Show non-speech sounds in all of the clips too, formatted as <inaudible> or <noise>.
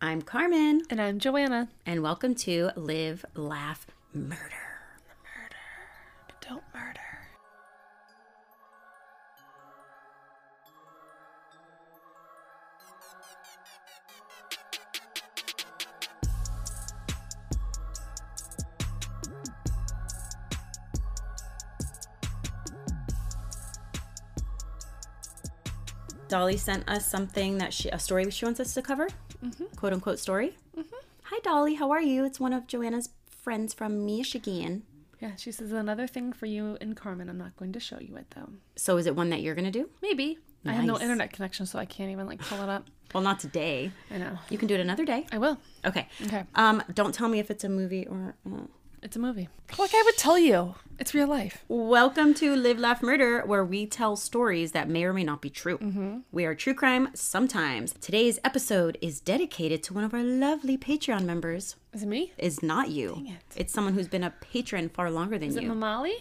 I'm Carmen, And I'm Joanna. and welcome to Live, Laugh, Murder. But don't murder. Dolly sent us something that she, a story she wants us to cover, quote unquote story. Hi, Dolly. How are you? It's one of Joanna's friends from Michigan. Yeah, she says another thing for you and Carmen. I'm not going to show you it though. So, is it one that you're gonna do? Maybe. I have no internet connection, so I can't even like pull it up. <laughs> Well, not today. I know. You can do it another day. I will. Okay. Okay. Um, don't tell me if it's a movie or. Uh. It's a movie. Like I would tell you. It's real life. Welcome to Live, Laugh, Murder, where we tell stories that may or may not be true. Mm-hmm. We are true crime sometimes. Today's episode is dedicated to one of our lovely Patreon members. Is it me? Is not you. it. It's someone who's been a patron far longer than you. Is it you. Molly?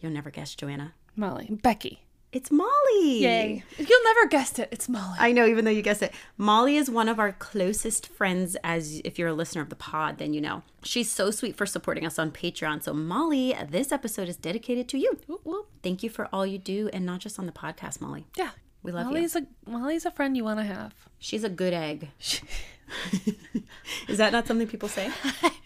You'll never guess, Joanna. Molly. Becky. It's Molly. Yay. You'll never guessed it. It's Molly. I know, even though you guessed it. Molly is one of our closest friends, as if you're a listener of the pod, then you know. She's so sweet for supporting us on Patreon. So, Molly, this episode is dedicated to you. Whoop, whoop. Thank you for all you do, and not just on the podcast, Molly. Yeah. We love you. Molly's a Molly's a friend you want to have. She's a good egg. <laughs> Is that not something people say? <laughs>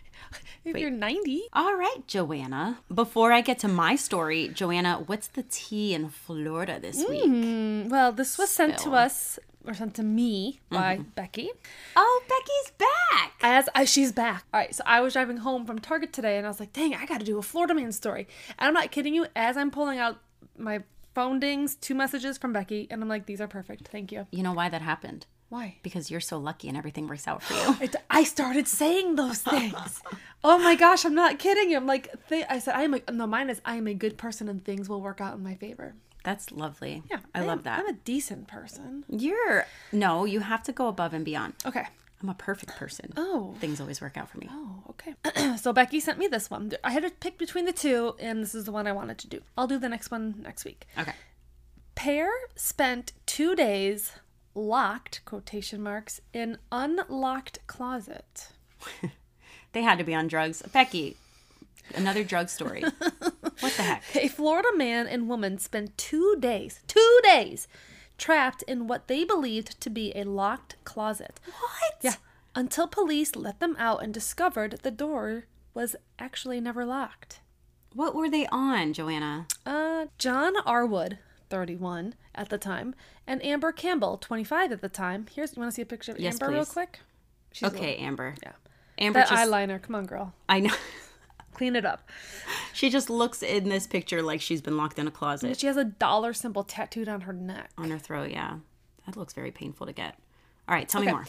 If you're 90. All right, Joanna. Before I get to my story, Joanna, what's the tea in Florida this week? Mm, well, this was sent to us or sent to me by Mm-hmm. Becky. Oh, Becky's back. As I, she's back. All right, so I was driving home from Target today, and I was like, "Dang, I got to do a Florida man story." And I'm not kidding you. As I'm pulling out my phone dings, two messages from Becky, and I'm like, "These are perfect. Thank you." You know why that happened? Why? Because you're so lucky and everything works out for you. <gasps> It, I started saying those things. oh my gosh, I'm not kidding you. I'm like, th- I said, I am a, no, mine is, I am a good person and things will work out in my favor. That's lovely. Yeah. I am- love that. I'm a decent person. You're no, you have to go above and beyond. Okay. I'm a perfect person. Oh. Things always work out for me. Oh, okay. <clears throat> so Becky sent me this one. I had to pick between the two, and this is the one I wanted to do. I'll do the next one next week. Okay. Pair spent two days locked, quotation marks, in unlocked closet. <laughs> They had to be on drugs. Becky, another drug story. <laughs> what the heck? A Florida man and woman spent two days, two days, trapped in what they believed to be a locked closet. What? Yeah. Until police let them out and discovered the door was actually never locked. What were they on, Joanna? Uh, John Arwood, 31 at the time, and Amber Campbell, 25 at the time. Here's, you want to see a picture of Yes, Amber real quick? She's Okay, Amber. Yeah. Amber That just eyeliner. Come on, girl. I know. <laughs> Clean it up. She just looks in this picture like she's been locked in a closet She has a dollar symbol tattooed on her neck. on her throat. Yeah, that looks very painful to get. All right, tell me more.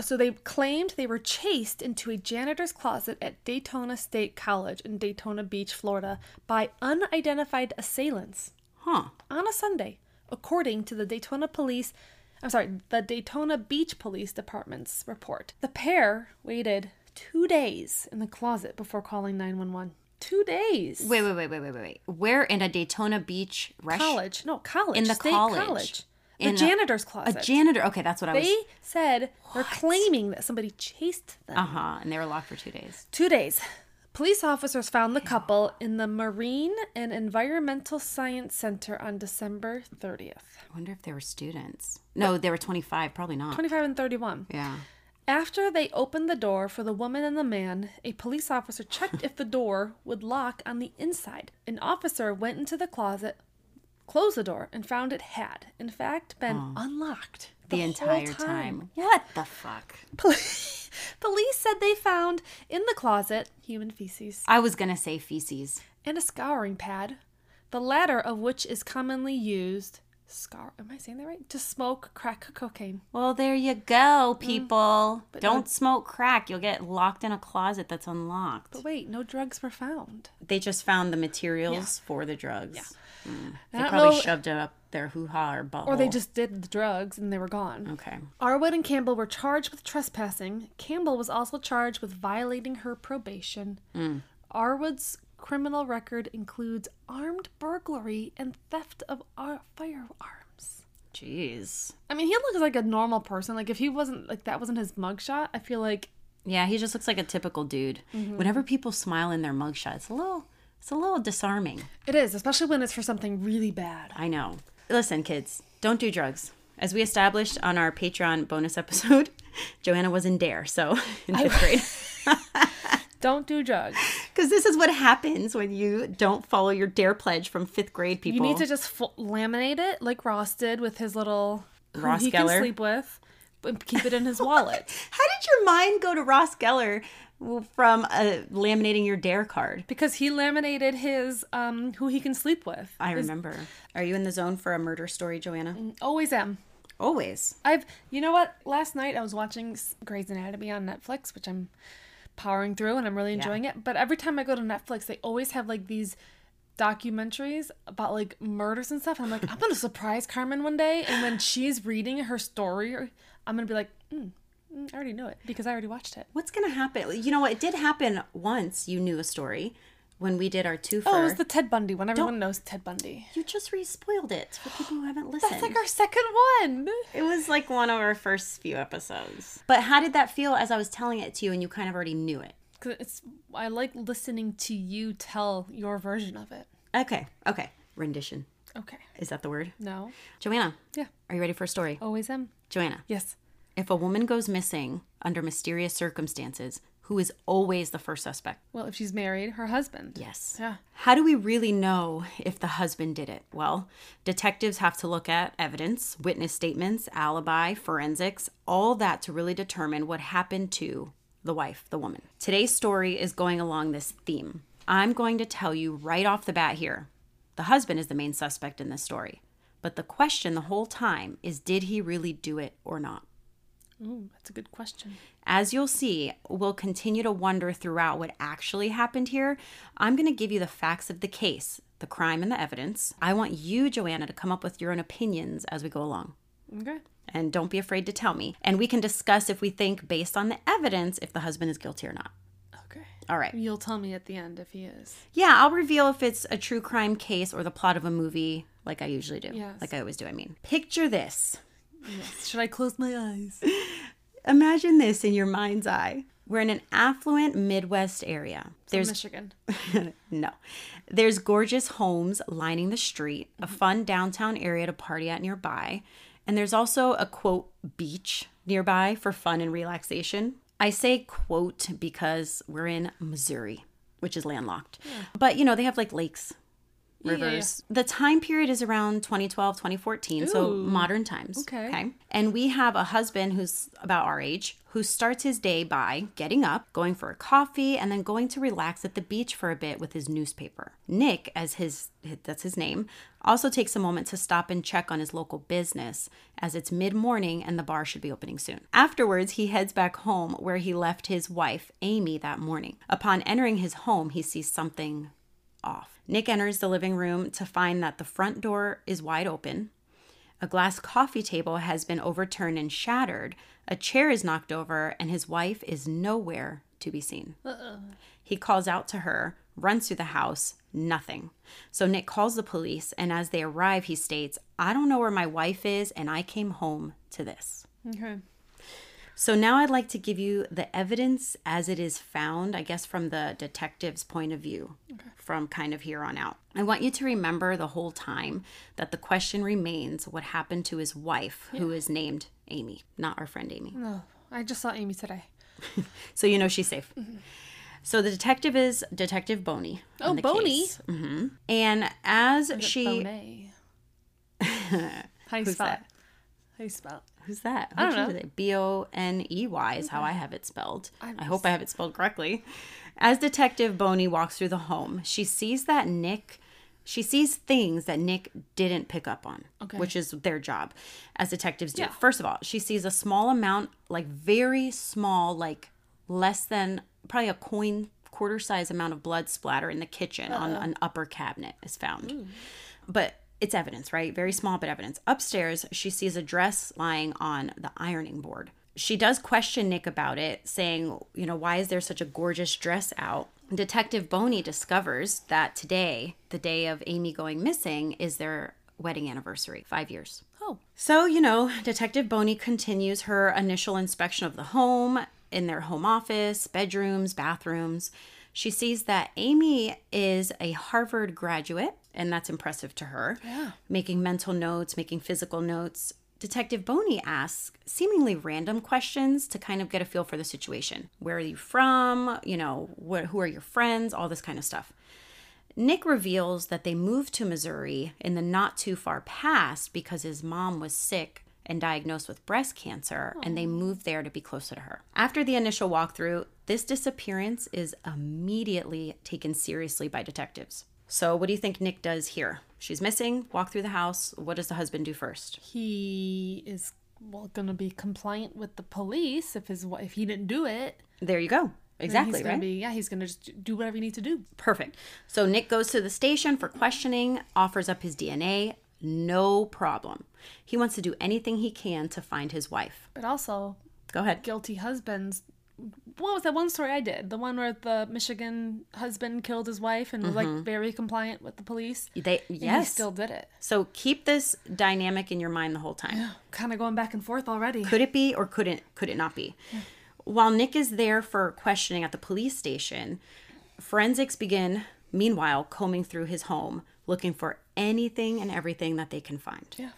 So they claimed they were chased into a janitor's closet at Daytona State College in Daytona Beach, Florida, by unidentified assailants Huh? on a Sunday, according to the Daytona Police. I'm sorry, the Daytona Beach Police Department's report. The pair waited two days in the closet before calling 911. Two days. Wait, wait, wait, wait, wait, wait. Where in a Daytona Beach restaurant? college. No, college. In the State college. college. The In janitor's A closet. A janitor. Okay, that's what I was. they said they're claiming that somebody chased them. Uh huh. And they were locked for two days. Two days. Police officers found the couple in the Marine and Environmental Science Center on December 30th. I wonder if they were students. No, they were 25. Probably not. 25 and 31. Yeah. After they opened the door for the woman and the man, a police officer checked if the door would lock on the inside. An officer went into the closet, closed the door, and found it had, in fact, been unlocked The, entire time. What the fuck? Police <laughs> police said they found in the closet human feces I was gonna say feces. and a scouring pad, the latter of which is commonly used. Scar? Am I saying that right? To smoke crack cocaine. Well, there you go, Mm. people. Don't smoke crack. You'll get locked in a closet that's unlocked. But wait, no drugs were found. They just found the materials for the drugs. Mm. They probably know- shoved it up their hoo ha or butthole. Or they just did the drugs and they were gone. Okay. Arwood and Campbell were charged with trespassing. Campbell was also charged with violating her probation. Arwood's criminal record includes armed burglary and theft of ar- firearms. Jeez. I mean, he looks like a normal person. Like if he wasn't like that wasn't his mugshot, I feel like Yeah, he just looks like a typical dude. Mm-hmm. Whenever people smile in their mugshot, it's a little it's a little disarming. it is, especially when it's for something really bad. I know. Listen, kids, don't do drugs. As we established on our Patreon bonus episode, <laughs> Joanna was in Dare, so <laughs> in fifth grade. <laughs> Don't do drugs. Because this is what happens when you don't follow your Dare pledge from fifth grade people. You need to just fo- laminate it like Ross did with his little who Ross he Geller? can sleep with, but keep it in his wallet How did your mind go to Ross Geller from uh, laminating your Dare card? because he laminated his um who he can sleep with. I remember. Are you in the zone for a murder story, Joanna? Always am. Always. I've you know what? Last night I was watching Grey's Anatomy on Netflix, which I'm powering through and I'm really enjoying it. But every time I go to Netflix, they always have like these documentaries about like murders and stuff. And I'm like, I'm gonna surprise Carmen one day, and when she's reading her story, I'm gonna be like, mm, mm, Mm, I already know it because I already watched it. What's going to happen? You know what? It did happen once. You knew a story when we did our two. Oh, it was the Ted Bundy one. Everyone knows Ted Bundy. you just re-spoiled it for people who haven't listened. That's like our second one. It was like one of our first few episodes. But how did that feel as I was telling it to you and you kind of already knew it? 'Cause it's I like listening to you tell your version of it. Okay, okay. Rendition. Okay. Is that the word? No. Joanna, Yeah. are you ready for a story? Always am. Joanna, Yes. If a woman goes missing under mysterious circumstances, who is always the first suspect? Well, if she's married, her husband. Yes. Yeah. How do we really know if the husband did it? Well, detectives have to look at evidence, witness statements, alibi, forensics, all that to really determine what happened to the wife, the woman. Today's story is going along this theme. I'm going to tell you right off the bat here the husband is the main suspect in this story. But the question the whole time is did he really do it or not? Ooh, that's a good question. As you'll see, we'll continue to wonder throughout what actually happened here. I'm going to give you the facts of the case, the crime, and the evidence. I want you, Joanna, to come up with your own opinions as we go along. Okay. And don't be afraid to tell me. And we can discuss if we think, based on the evidence, if the husband is guilty or not. Okay. All right. You'll tell me at the end if he is. Yeah, I'll reveal if it's a true crime case or the plot of a movie, like I usually do. Yes. Like I always do, I mean. Picture this. Yes. <laughs> Should I close my eyes? Imagine this in your mind's eye. We're in an affluent Midwest area. There's There's Michigan. <laughs> no. There's gorgeous homes lining the street, a mm-hmm. fun downtown area to party at nearby, and there's also a quote beach nearby for fun and relaxation. I say quote because we're in Missouri, which is landlocked. But you know, they have like lakes, yeah, yeah. rivers. The time period is around 2012, 2014, so modern times. Okay. Okay. And we have a husband who's about our age who starts his day by getting up, going for a coffee, and then going to relax at the beach for a bit with his newspaper. Nick, as his that's his name, also takes a moment to stop and check on his local business as it's mid-morning and the bar should be opening soon. Afterwards, he heads back home where he left his wife, Amy, that morning. Upon entering his home, he sees something off. Nick enters the living room to find that the front door is wide open. A glass coffee table has been overturned and shattered. A chair is knocked over, and his wife is nowhere to be seen. Uh-uh. He calls out to her, runs through the house, nothing. So Nick calls the police, and as they arrive, he states, I don't know where my wife is, and I came home to this. Okay. So now I'd like to give you the evidence as it is found, I guess from the detective's point of view, from kind of here on out. I want you to remember the whole time that the question remains what happened to his wife, who is named Amy, not our friend Amy. No, I just saw Amy today. <laughs> So you know she's safe. So the detective is Detective Boney. Oh, Boney? hmm And as She. she, <laughs> How you spell that? it? How you spell it? Who's that? I don't know. B O N E Y is how I have it spelled. I'm I hope I have it spelled correctly. As Detective Boney walks through the home, she sees that Nick, she sees things that Nick didn't pick up on, Okay. which is their job as detectives do. Yeah. First of all, she sees a small amount, like very small, like less than probably a coin quarter size amount of blood splatter in the kitchen on an upper cabinet is found. Hmm. But it's evidence, right? Very small, but evidence. Upstairs, she sees a dress lying on the ironing board. She does question Nick about it, saying, you know, why is there such a gorgeous dress out? Detective Boney discovers that today, the day of Amy going missing, is their wedding anniversary, five years. Oh, So, you know, Detective Boney continues her initial inspection of the home in their home office, bedrooms, bathrooms. She sees that Amy is a Harvard graduate, and that's impressive to her. Yeah. Making mental notes, making physical notes. Detective Boney asks seemingly random questions to kind of get a feel for the situation. Where are you from? You know, what, who are your friends? All this kind of stuff. Nick reveals that they moved to Missouri in the not too far past because his mom was sick and diagnosed with breast cancer, and they moved there to be closer to her. After the initial walkthrough, this disappearance is immediately taken seriously by detectives. So, what do you think Nick does here? She's missing, walk through the house. What does the husband do first? He is well going to be compliant with the police if his if he didn't do it. There you go. Exactly, right? Be, yeah, he's going to just do whatever you need to do. Perfect. So Nick goes to the station for questioning, offers up his DNA. No problem. He wants to do anything he can to find his wife. But also, Go ahead. guilty husbands. What was that one story I did? The one where the Michigan husband killed his wife and was like mm-hmm. very compliant with the police. They And he yes. still did it. so keep this dynamic in your mind the whole time. Kind of going back and forth already. Could it be or couldn't could it not be? While Nick is there for questioning at the police station, forensics begin meanwhile combing through his home looking for anything and everything that they can find. Yeah.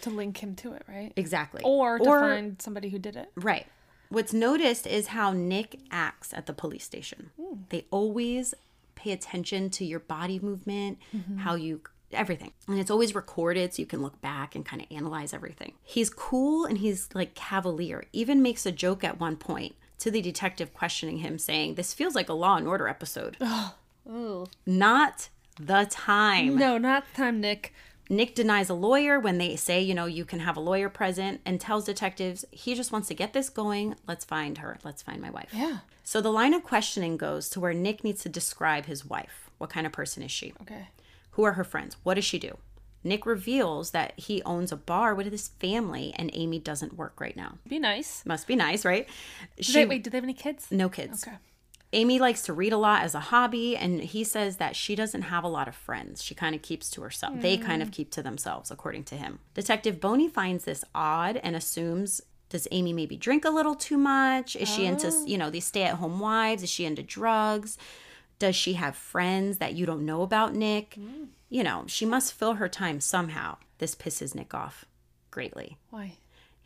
To link him to it, right? Exactly. Or to find somebody who did it. Right. What's noticed is how Nick acts at the police station. Hmm. They always pay attention to your body movement, mm-hmm. how you everything. And it's always recorded so you can look back and kind of analyze everything. He's cool and he's like cavalier. Even makes a joke at one point to the detective questioning him saying, "This feels like a Law and Order episode." <gasps> Ooh. Not the time. No, not the time, Nick. Nick denies a lawyer when they say, you know, you can have a lawyer present and tells detectives he just wants to get this going. Let's find her. Let's find my wife. Yeah. So the line of questioning goes to where Nick needs to describe his wife. What kind of person is she? Okay. Who are her friends? What does she do? Nick reveals that he owns a bar with his family and Amy doesn't work right now. Be nice. Must be nice, right? She, they, wait, do they have any kids? no kids. Okay. Amy likes to read a lot as a hobby, and he says that she doesn't have a lot of friends. She kind of keeps to herself. They kind of hmm. keep to themselves, according to him. Detective Boney finds this odd and assumes does Amy maybe drink a little too much? Is she into, oh. you know, these stay at home wives? Is she into drugs? Does she have friends that you don't know about, Nick? Hmm. You know, she must fill her time somehow. This pisses Nick off greatly Why?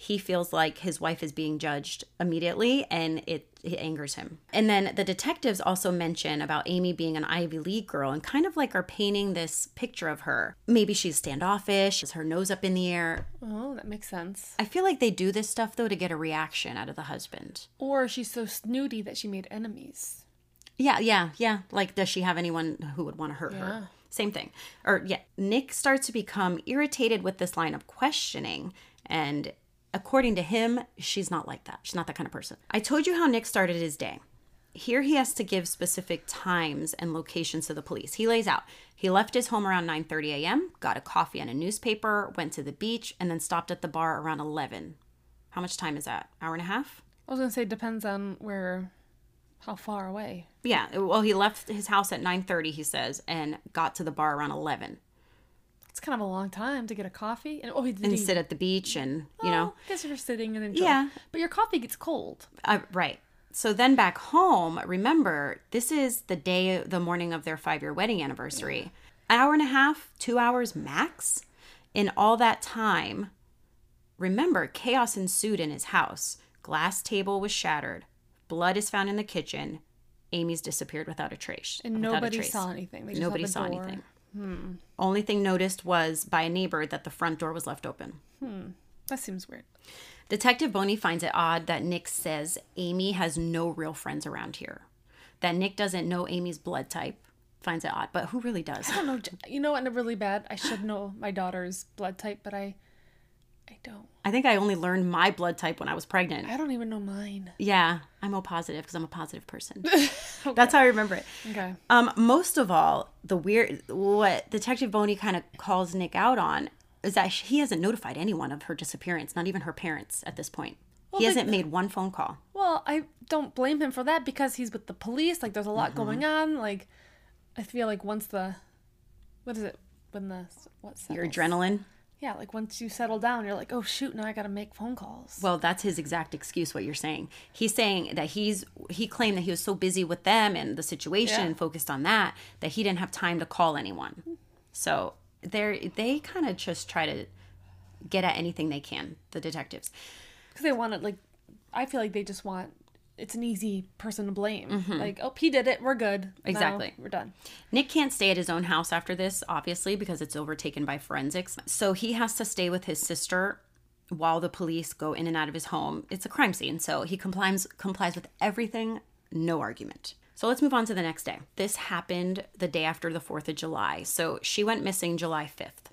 He feels like his wife is being judged immediately and it, it angers him. And then the detectives also mention about Amy being an Ivy League girl and kind of like are painting this picture of her. Maybe she's standoffish, has her nose up in the air. Oh, that makes sense. I feel like they do this stuff though to get a reaction out of the husband. Or she's so snooty that she made enemies. Yeah, yeah, yeah. Like, does she have anyone who would want to hurt her? Same thing. Or, yeah, Nick starts to become irritated with this line of questioning. And according to him, she's not like that. She's not that kind of person. I told you how Nick started his day. Here he has to give specific times and locations to the police. He lays out. He left his home around 9:30 a.m., got a coffee and a newspaper, went to the beach, and then stopped at the bar around 11. How much time is that? Hour and a half? I was gonna say depends on where, how far away. Yeah, well, he left his house at 9:30, he says, and got to the bar around 11 It's kind of a long time to get a coffee. And oh, and sit at the beach and, you know, Oh, I guess if you're sitting and enjoy. Yeah. But your coffee gets cold. uh, right. So then back home, remember, this is the day, the morning of their five year wedding anniversary. Hour and a half, two hours max. In all that time, remember, chaos ensued in his house. Glass table was shattered. Blood is found in the kitchen. Amy's disappeared without a trace. And without nobody trace. saw anything. Nobody saw door. anything. Only thing noticed was by a neighbor that the front door was left open. Hmm. That seems weird. Detective Boney finds it odd that Nick says Amy has no real friends around here. That Nick doesn't know Amy's blood type. Finds it odd, but who really does? I don't know. You know what? I'm really bad. I should know my daughter's blood type, but I, I don't. I think I only learned my blood type when I was pregnant. I don't even know mine. Yeah, I'm O positive because I'm a positive person. <laughs> That's how I remember it. Okay. Um, most of all, the weird what Detective Boney kind of calls Nick out on is that he hasn't notified anyone of her disappearance, not even her parents at this point. he hasn't made one phone call. Well, I don't blame him for that because he's with the police. Like, there's a lot Mm-hmm. going on. Like, I feel like once the, what is it? When the what? Your settles? adrenaline. Yeah, like once you settle down, you're like, oh shoot, now I got to make phone calls. Well, that's his exact excuse. What you're saying. He's saying that he's he claimed that he was so busy with them and the situation Yeah. and focused on that that he didn't have time to call anyone. So they they kind of just try to get at anything they can. The detectives. Because they want it, like, I feel like they just want, it's an easy person to blame. Mm-hmm. Like, oh, he did it, we're good. Now Exactly. we're done. Nick can't stay at his own house after this, obviously, because it's overtaken by forensics. So he has to stay with his sister while the police go in and out of his home. It's a crime scene, so he complies complies with everything, no argument. So let's move on to the next day. This happened the day after the 4th of July. So she went missing July 5th.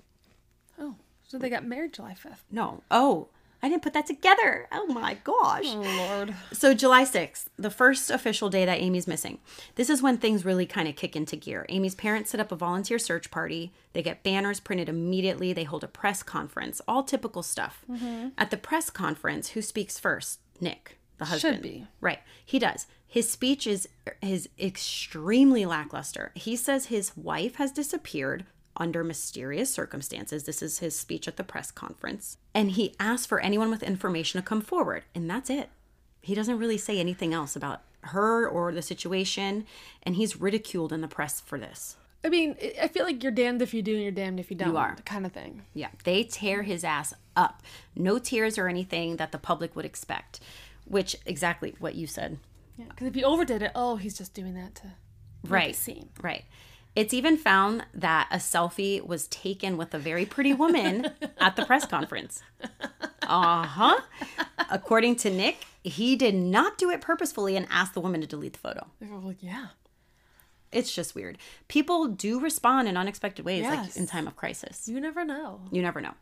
Oh, so they got married July 5th. No. Oh, I didn't put that together. Oh my gosh. Oh, Lord. So July 6th, the first official day that Amy's missing. This is when things really kind of kick into gear. Amy's parents set up a volunteer search party. They get banners printed immediately. They hold a press conference. All typical stuff. Mm-hmm. At the press conference, who speaks first? Nick, the husband. Should be. Right. He does. His speech is er, is extremely lackluster. He says his wife has disappeared under mysterious circumstances. This is his speech at the press conference. And he asks for anyone with information to come forward, and that's it. He doesn't really say anything else about her or the situation, and he's ridiculed in the press for this. I mean, I- feel like you're damned if you do and you're damned if you don't. You are. Kind of thing. Yeah, they tear his ass up. No tears or anything that the public would expect, which exactly what you said. Yeah. Because if he overdid it, oh, he's just doing that to Right. seem. Right. It's even found that a selfie was taken with a very pretty woman <laughs> at the press conference. Uh huh. According to Nick, he did not do it purposefully and asked the woman to delete the photo. They were like, yeah. It's just weird. People do respond in unexpected ways, like in time of crisis. You never know. You never know.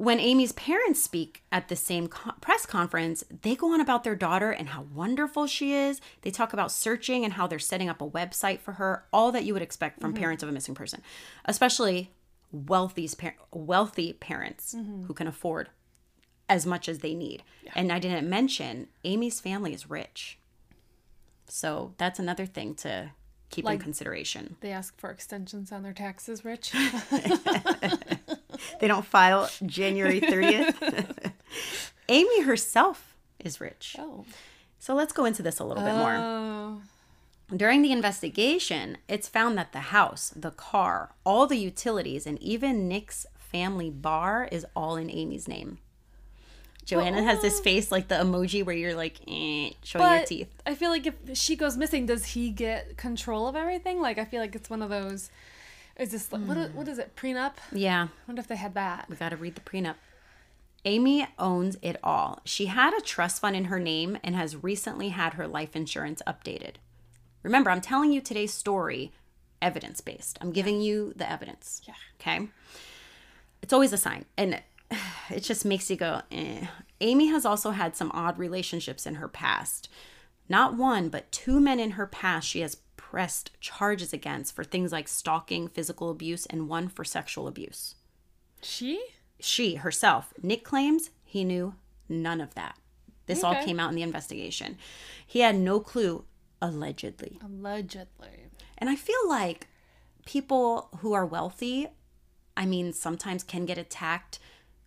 When Amy's parents speak at the same co- press conference, they go on about their daughter and how wonderful she is. They talk about searching and how they're setting up a website for her, all that you would expect from mm-hmm. parents of a missing person, especially wealthy, par- wealthy parents mm-hmm. who can afford as much as they need. And I didn't mention Amy's family is rich. So that's another thing to keep in consideration. They ask for extensions on their taxes, Rich. <laughs> <laughs> <laughs> They don't file January 30th. <laughs> Amy herself is rich. oh. So let's go into this a little bit more. Oh. During the investigation, it's found that the house, the car, all the utilities, and even Nick's family bar is all in Amy's name. Joanna has this face like the emoji where you're like, eh, showing your teeth. I feel like if she goes missing, does he get control of everything? Like, I feel like it's one of those. Is this like, what, Hmm. what is it? Prenup? Yeah, I wonder if they had that. we got to read the prenup. Amy owns it all. She had a trust fund in her name and has recently had her life insurance updated. Remember, I'm telling you today's story evidence based. I'm giving you the evidence. Yeah. Okay. It's always a sign. And <sighs> it just makes you go, eh. Amy has also had some odd relationships in her past. Not one, but two men in her past she has pressed charges against for things like stalking, physical abuse, and one for sexual abuse She? she herself, Nick claims he knew none of that. This all came out in the investigation. He had no clue, allegedly. Allegedly. And I feel like people who are wealthy, I mean, sometimes can get attacked,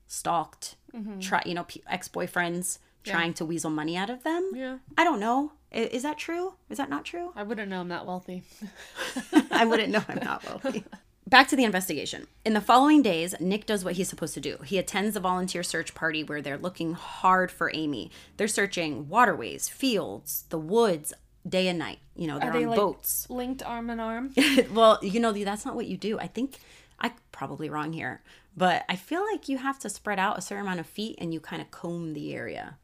stalked, mm-hmm. try, you know, ex boyfriends trying to weasel money out of them. Yeah. I don't know. I- Is that true? Is that not true? I wouldn't know I'm that wealthy. <laughs> I wouldn't know I'm not <laughs> wealthy. Back to the investigation. In the following days, Nick does what he's supposed to do. He attends a volunteer search party where they're looking hard for Amy. They're searching waterways, fields, the woods, day and night. You know, they're they on like boats. linked arm in arm? <laughs> well, you know, that's not what you do. I think I'm probably wrong here, but I feel like you have to spread out a certain amount of feet and you kind of comb the area.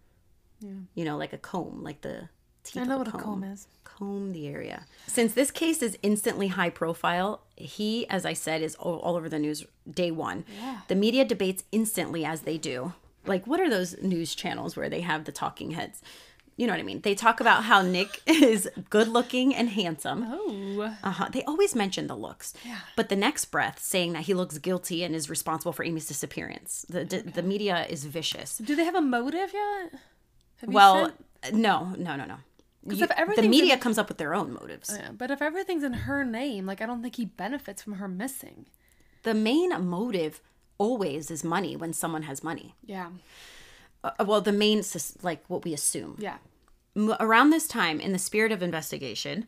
You know, like a comb, like the teeth I know what a comb is. comb the area. Since this case is instantly high profile, he, as I said, is all, all over the news day one. Yeah. The media debates instantly as they do. Like, what are those news channels where they have the talking heads? You know what I mean? They talk about how Nick <laughs> is good looking and handsome. Oh. Uh-huh. They always mention the looks. Yeah. But the next breath saying that he looks guilty and is responsible for Amy's disappearance. The, the, the media is vicious. Do they have a motive yet? Well, sent- no, no, no, no. If the media in- comes up with their own motives. Yeah, but if everything's in her name, like I don't think he benefits from her missing. the main motive always is money when someone has money. Yeah. Uh, well, the main, like what we assume. Yeah. M- Around this time, in the spirit of investigation,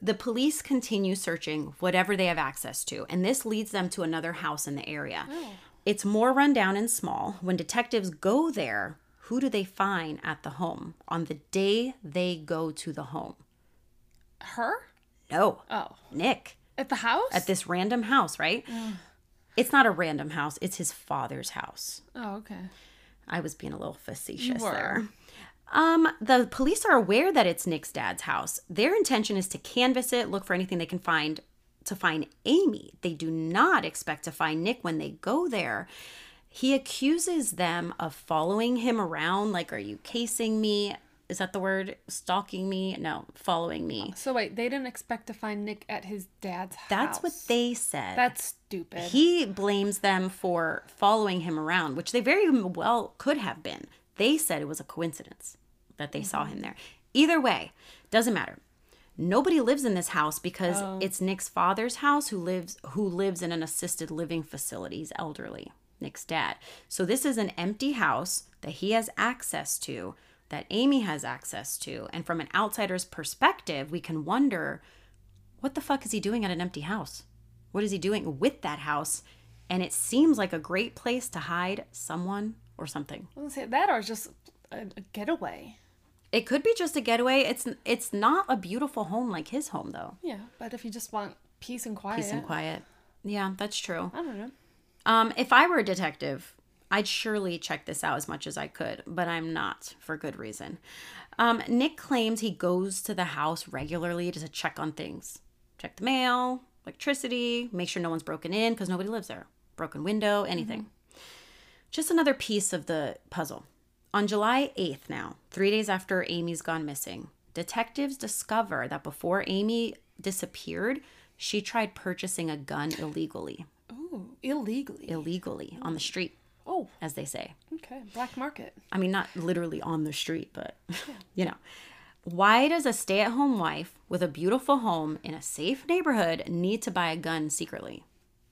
the police continue searching whatever they have access to, and this leads them to another house in the area. It's more rundown and small. When detectives go there, who do they find at the home on the day they go to the home? Her? No, Oh. Nick At the house? at this random house, right? It's not a random house, it's his father's house. oh, okay. I was being a little facetious were. there. Um, the police are aware that it's Nick's dad's house. Their intention is to canvass it, look for anything they can find to find Amy. They do not expect to find Nick when they go there. He accuses them of following him around, like, are you casing me? Is that the word? Stalking me? No, following me. So wait, they didn't expect to find Nick at his dad's house. That's what they said. That's stupid. He blames them for following him around, which they very well could have been. They said it was a coincidence that they saw him there. Either way, doesn't matter. Nobody lives in this house because oh. it's Nick's father's house who lives who lives in an assisted living facility. He's elderly, Nick's dad. So this is an empty house that he has access to, that Amy has access to, and from an outsider's perspective, we can wonder what the fuck is he doing at an empty house? What is he doing with that house? And it seems like a great place to hide someone or something. I was say that or just a, a getaway. It could be just a getaway. It's it's not a beautiful home like his home though. Yeah, but if you just want peace and quiet, Peace and quiet. Yeah, that's true. I don't know. Um, if I were a detective, I'd surely check this out as much as I could, but I'm not for good reason. Um, Nick claims he goes to the house regularly to check on things, check the mail, electricity, make sure no one's broken in because nobody lives there, broken window, anything. Just another piece of the puzzle. On July 8th, now, three days after Amy's gone missing, detectives discover that before Amy disappeared, she tried purchasing a gun illegally Ooh, illegally. illegally on the street, oh, as they say. okay. Black market. I mean, not literally on the street, but <laughs> you know. Why does a stay at home wife with a beautiful home in a safe neighborhood need to buy a gun secretly?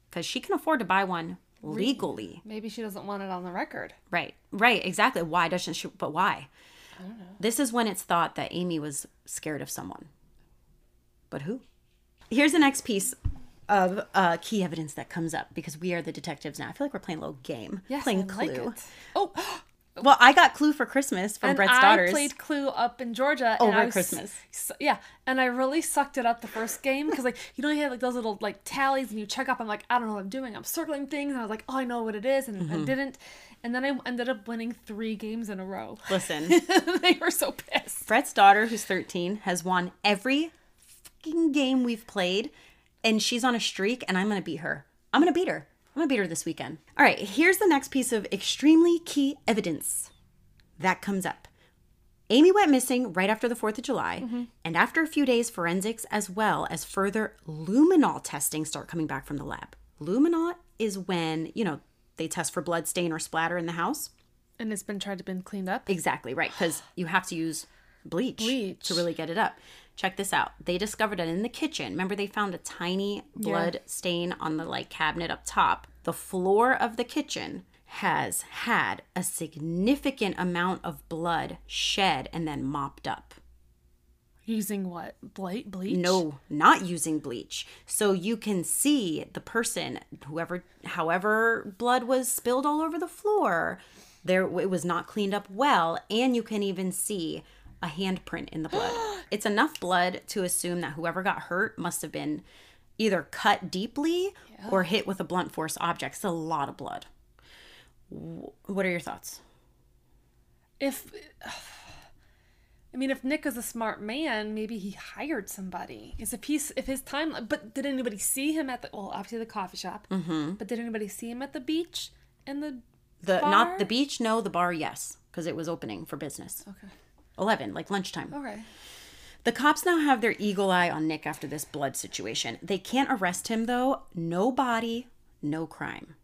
Because she can afford to buy one legally. Maybe she doesn't want it on the record. Right, right, exactly. Why doesn't she? But why? I don't know. This is when it's thought that Amy was scared of someone. But who? Here's the next piece of uh, key evidence that comes up because we are the detectives now. I feel like we're playing a little game, Yes, playing I Clue. like it. Oh, <gasps> Well, I got Clue for Christmas from and Brett's I daughters. played Clue up in Georgia and Over I was- Christmas. yeah, and I really sucked it up the first game because like you know you have like those little like tallies and you check up. I'm like I don't know what I'm doing. I'm circling things and I was like oh I know what it is and Mm-hmm. I didn't. And then I ended up winning three games in a row. Listen, <laughs> they were so pissed. Brett's daughter, who's 13, has won every fucking game we've played, and she's on a streak, and I'm gonna beat her. I'm gonna beat her. I'm gonna beat her this weekend. All right, here's the next piece of extremely key evidence that comes up. Amy went missing right after the 4th of July, mm-hmm. and after a few days, forensics as well as further luminol testing start coming back from the lab. Luminol is when, you know, they test for blood stain or splatter in the house. And it's been tried to been cleaned up. Exactly right, because you have to use bleach, Bleach. to really get it up. Check this out. They discovered it in the kitchen. Remember, they found a tiny blood stain on the like cabinet up top. The floor of the kitchen has had a significant amount of blood shed and then mopped up. Using what? Ble- bleach? No, not using bleach. So you can see the person, whoever, however, blood was spilled all over the floor. There, it was not cleaned up well, and you can even see a handprint in the blood. <gasps> it's enough blood to assume that whoever got hurt must have been either cut deeply or hit with a blunt force object. It's a lot of blood. What are your thoughts? If <sighs> I mean, if Nick is a smart man, maybe he hired somebody. Because if he's if his time, but did anybody see him at the well, obviously the coffee shop. Mm-hmm. But did anybody see him at the beach and the The bar? not the beach, no. The bar, yes, because it was opening for business. Okay. Eleven, like lunchtime. Okay. The cops now have their eagle eye on Nick after this blood situation. They can't arrest him though. No body, no crime.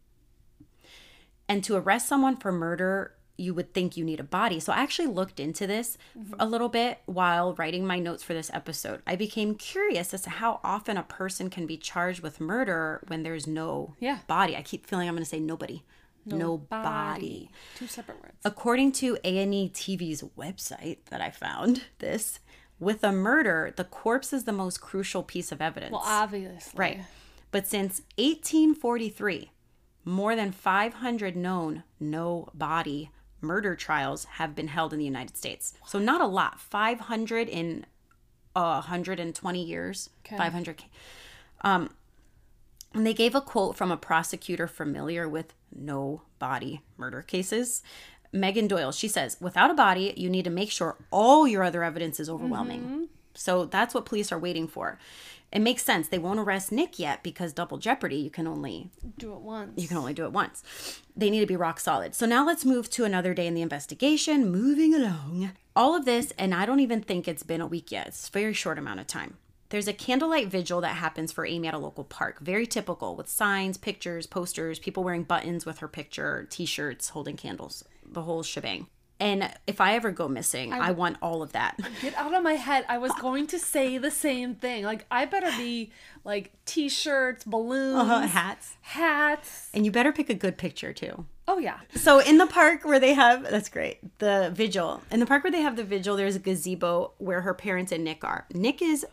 And to arrest someone for murder you would think you need a body. So I actually looked into this mm-hmm. a little bit while writing my notes for this episode. I became curious as to how often a person can be charged with murder when there's no Yeah. body. I keep feeling I'm going to say nobody. No, body. Two separate words. According to A&E TV's website that I found <laughs> this, with a murder, the corpse is the most crucial piece of evidence. Well, obviously. Right. But since 1843, more than 500 known no body murder trials have been held in the United States. So not a lot. 500 in uh, 120 years. Okay. 500. Um, and they gave a quote from a prosecutor familiar with no body murder cases. Megan Doyle, she says, without a body, you need to make sure all your other evidence is overwhelming. Mm-hmm. So that's what police are waiting for. It makes sense. They won't arrest Nick yet because double jeopardy, you can only Do it once. you can only do it once. They need to be rock solid. So now let's move to another day in the investigation. Moving along. All of this, and I don't even think it's been a week yet. It's a very short amount of time. There's a candlelight vigil that happens for Amy at a local park. Very typical with signs, pictures, posters, people wearing buttons with her picture, t shirts, holding candles, the whole shebang. And if I ever go missing, I, want all of that. Get out of my head. I was going to say the same thing. Like, I better be like t shirts, balloons, Uh-huh, hats. hats. And you better pick a good picture too. Oh, yeah. So in the park where they have that's great the vigil in the park where they have the vigil, there's a gazebo where her parents and Nick are. Nick is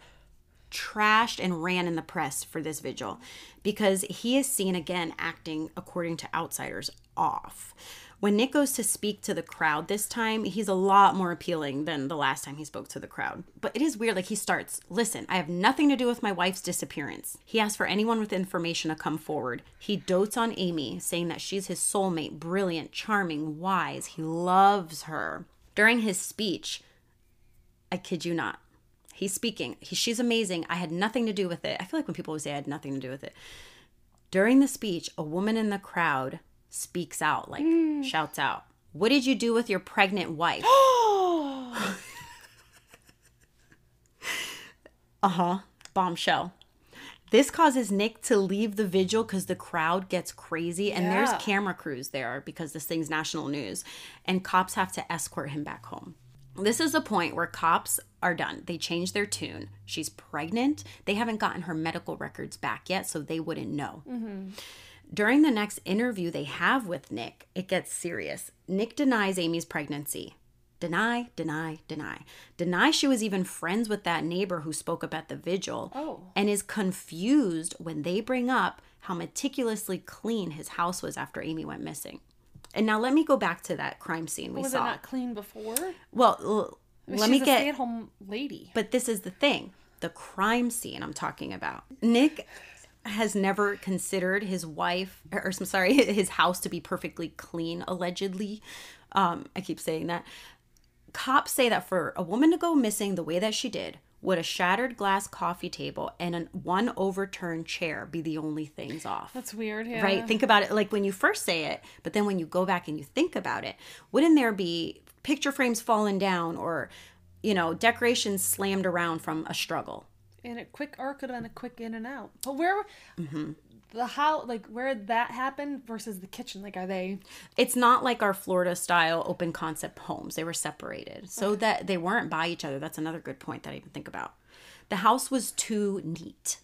trashed and ran in the press for this vigil because he is seen again acting according to outsiders off. When Nick goes to speak to the crowd this time, he's a lot more appealing than the last time he spoke to the crowd. But it is weird. Like he starts, listen, I have nothing to do with my wife's disappearance. He asks for anyone with information to come forward. He dotes on Amy, saying that she's his soulmate, brilliant, charming, wise. He loves her. During his speech, I kid you not, he's speaking. He, she's amazing. I had nothing to do with it. I feel like when people say I had nothing to do with it. During the speech, a woman in the crowd speaks out, like shouts out, What did you do with your pregnant wife? <gasps> uh huh. Bombshell. This causes Nick to leave the vigil because the crowd gets crazy and Yeah. there's camera crews there because this thing's national news and cops have to escort him back home. This is a point where cops are done. They change their tune. She's pregnant. They haven't gotten her medical records back yet, so they wouldn't know. Mm-hmm. During the next interview they have with Nick, it gets serious. Nick denies Amy's pregnancy. Deny, deny, deny. Deny she was even friends with that neighbor who spoke up at the vigil. Oh. And is confused when they bring up how meticulously clean his house was after Amy went missing. And now let me go back to that crime scene we Was saw. it not clean before? well, let She's me a get stay-at-home lady. but this is the thing the crime scene I'm talking about. Nick has never considered his wife, or, or I'm sorry, <laughs> his house to be perfectly clean, allegedly. Um, I keep saying that. Cops say that for a woman to go missing the way that she did, would a shattered glass coffee table and an one overturned chair be the only things off? That's weird. Yeah. Right? Think about it like when you first say it, but then when you go back and you think about it, wouldn't there be picture frames falling down or, you know, decorations slammed around from a struggle? And a quick have been a quick in and out. But where Mm-hmm. the how like where that happened versus the kitchen? Like are they It's not like our Florida style open concept homes. They were separated so that they weren't by each other. That's another good point that I even think about. The house was too neat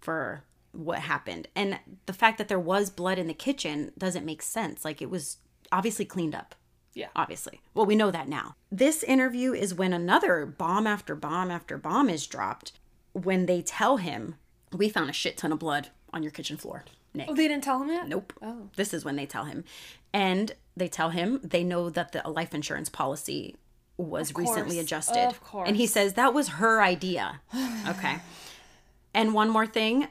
for what happened. And the fact that there was blood in the kitchen doesn't make sense. Like it was obviously cleaned up. Yeah. Obviously. Well, we know that now. This interview is when another bomb after bomb after bomb is dropped when they tell him, We found a shit ton of blood on your kitchen floor, Nick. Oh, they didn't tell him that? Nope. Oh. This is when they tell him. And they tell him they know that the life insurance policy was recently adjusted. Of course. And he says that was her idea. <sighs> okay. And one more thing.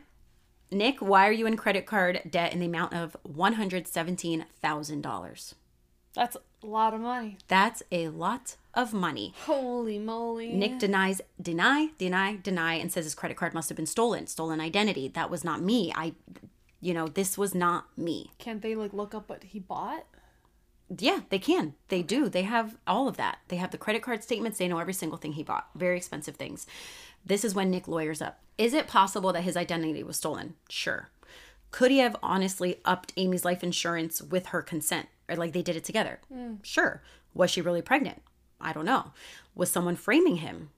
Nick, why are you in credit card debt in the amount of $117,000? That's a lot of money. That's a lot of money. Holy moly. Nick denies, deny, deny, deny, and says his credit card must have been stolen, stolen identity. That was not me. I, you know, this was not me. Can't they like look up what he bought? Yeah, they can. They do. They have all of that. They have the credit card statements. They know every single thing he bought. Very expensive things. This is when Nick lawyers up. Is it possible that his identity was stolen? Sure. Could he have honestly upped Amy's life insurance with her consent? Or like they did it together. Mm. Sure. Was she really pregnant? I don't know. Was someone framing him?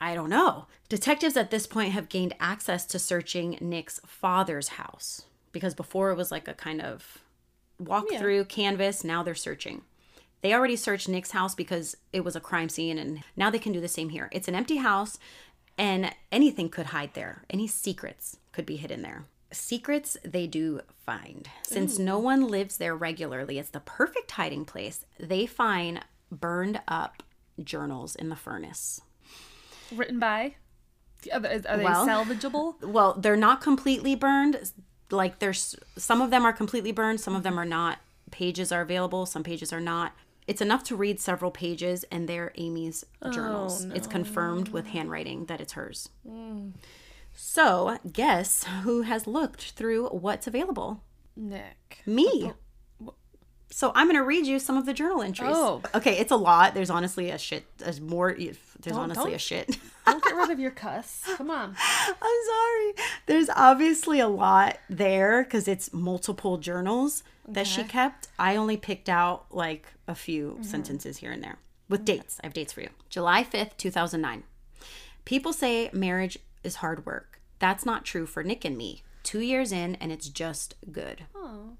I don't know. Detectives at this point have gained access to searching Nick's father's house because before it was like a kind of walk through canvas. Now they're searching. They already searched Nick's house because it was a crime scene, and now they can do the same here. It's an empty house, and anything could hide there. Any secrets could be hidden there. Secrets they do find. Since no one lives there regularly, it's the perfect hiding place. They find burned up journals in the furnace. Written by? Are they, are they Well- salvageable? <laughs> Well, they're not completely burned. Like there's some of them are completely burned, some of them are not. Pages are available, some pages are not. It's enough to read several pages, and they're Amy's oh, journals. It's confirmed with handwriting that it's hers. Mm. So, guess who has looked through what's available? Nick. Me. So I'm going to read you some of the journal entries. Oh. Okay, it's a lot. There's honestly a shit. There's more. There's honestly don't- a shit. <laughs> Don't get rid of your cuss. Come on. <laughs> I'm sorry. There's obviously a lot there because it's multiple journals that she kept. I only picked out like a few mm-hmm. sentences here and there with dates. I have dates for you. July 5th, 2009. People say marriage is hard work. That's not true for Nick and me. Two years in, and it's just good. Oh.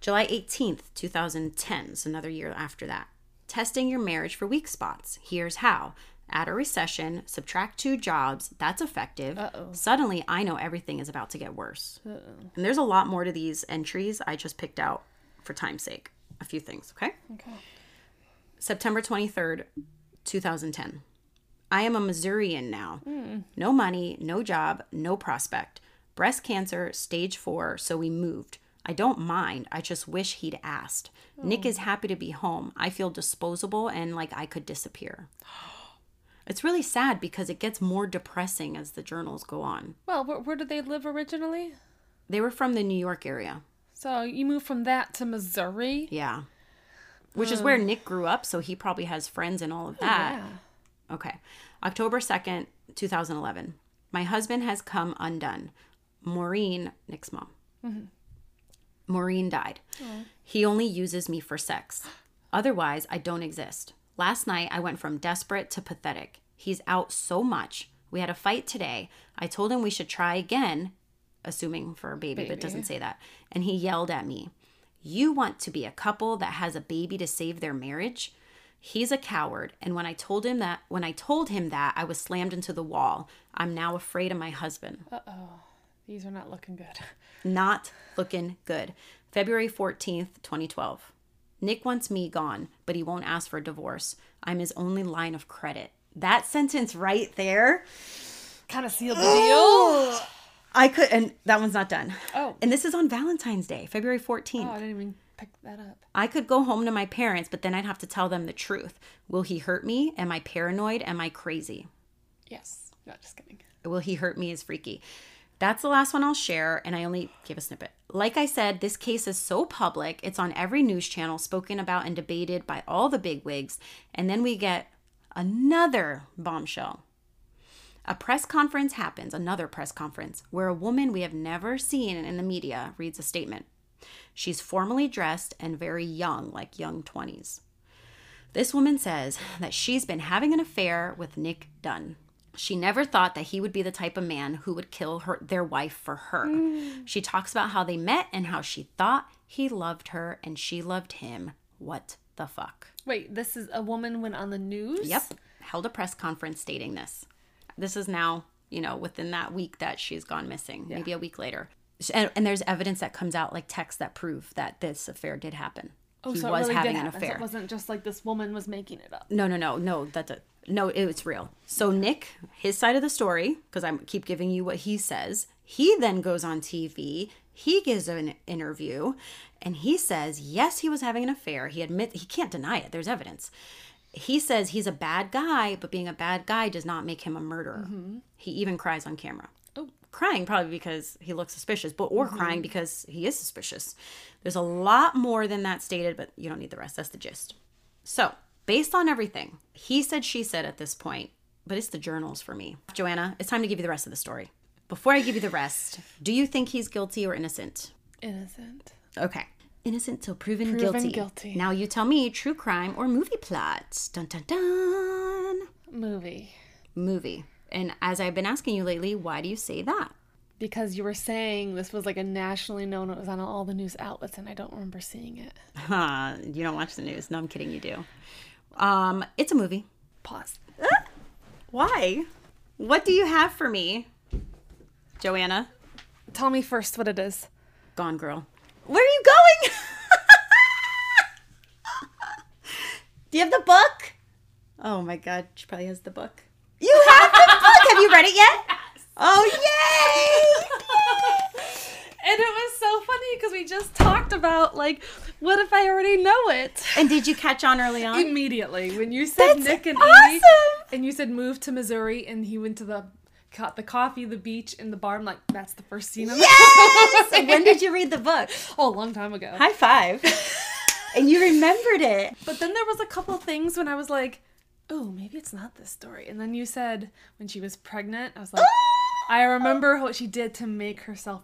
July 18th, 2010, so another year after that. Testing your marriage for weak spots. Here's how. Add a recession, subtract two jobs. That's effective. Uh-oh. Suddenly, I know everything is about to get worse. And there's a lot more to these entries. I just picked out, for time's sake, a few things, okay? Okay. September 23rd, 2010. I am a Missourian now. Hmm. No money, no job, no prospect. Breast cancer, stage four, so we moved. I don't mind. I just wish he'd asked. Nick is oh. happy to be home. I feel disposable and like I could disappear. <gasps> It's really sad because it gets more depressing as the journals go on. Well, where, where did they live originally? They were from the New York area. So you moved from that to Missouri? Yeah. Which is where Nick grew up, so he probably has friends and all of oh, that. Yeah. Okay. October 2nd, 2011. My husband has come undone. Maureen, Nick's mom. Mm-hmm. Maureen died. He only uses me for sex. Otherwise, I don't exist. Last night, I went from desperate to pathetic. He's out so much. We had a fight today. I told him we should try again, assuming for a baby, but doesn't say that. And he yelled at me. You want to be a couple that has a baby to save their marriage? He's a coward, and when I told him that when I told him that, I was slammed into the wall. I'm now afraid of my husband. Uh-oh. These are not looking good. <laughs> Not looking good. February 14th, 2012. Nick wants me gone, but he won't ask for a divorce. I'm his only line of credit. That sentence right there, Kind of sealed the deal. <gasps> I could, and that one's not done. Oh. And this is on Valentine's Day, February 14th. Oh, I didn't even pick that up. I could go home to my parents, but then I'd have to tell them the truth. Will he hurt me? Am I paranoid? Am I crazy? Yes. Not just kidding. Will he hurt me is freaky. That's the last one I'll share, and I only gave a snippet. Like I said, this case is so public, it's on every news channel, spoken about and debated by all the bigwigs, and then we get another bombshell. A press conference happens, another press conference, where a woman we have never seen in the media reads a statement. She's formally dressed and very young, like young 20s. This woman says that she's been having an affair with Nick Dunne. She never thought that he would be the type of man who would kill her their wife for her. Mm. She talks about how they met and how she thought he loved her and she loved him. What the fuck? Wait, this is a woman went on the news? Yep. Held a press conference stating this. This is now, you know, within that week that she's gone missing, maybe a week later. And, and there's evidence that comes out, like texts that prove that this affair did happen. Oh, he so was it really having did an affair. it wasn't just like this woman was making it up. No, no, no, no. That's a, no. It was real. So Nick, his side of the story, because I keep giving you what he says. He then goes on TV. He gives an interview, and he says yes, he was having an affair. He admit he can't deny it. There's evidence. He says he's a bad guy, but being a bad guy does not make him a murderer. Mm-hmm. He even cries on camera. Crying probably because he looks suspicious, but or mm-hmm. crying because he is suspicious. There's a lot more than that stated, but you don't need the rest. That's the gist. So, based on everything, he said, she said at this point, but it's the journals for me. Joanna, it's time to give you the rest of the story. Before I give you the rest, do you think he's guilty or innocent? Innocent. Okay. Innocent till proven, Proven guilty. guilty. Now you tell me true crime or movie plot. Dun dun dun. Movie. Movie. And as I've been asking you lately, why do you say that? Because you were saying this was like a nationally known, it was on all the news outlets, and I don't remember seeing it. Huh, <laughs> you don't watch the news. No, I'm kidding, you do. Um, it's a movie. Pause. <laughs> Why? What do you have for me? Joanna? Tell me first what it is. Gone Girl. Where are you going? <laughs> do you have the book? Oh my god, she probably has the book. You have the book! Have you read it yet? <laughs> Oh, yay! And it was so funny because we just talked about, like, what if I already know it? and did you catch on early on? Immediately. When you said That's Nick and awesome! Amy, and you said move to Missouri, and he went to the got the coffee, the beach, and the bar. I'm like, that's the first scene. of it. Yes! <laughs> When did you read the book? Oh, a long time ago. High five. <laughs> and you remembered it. But then there was a couple things when I was like, oh, maybe it's not this story. And then you said when she was pregnant, I was like, <gasps> I remember what she did to make herself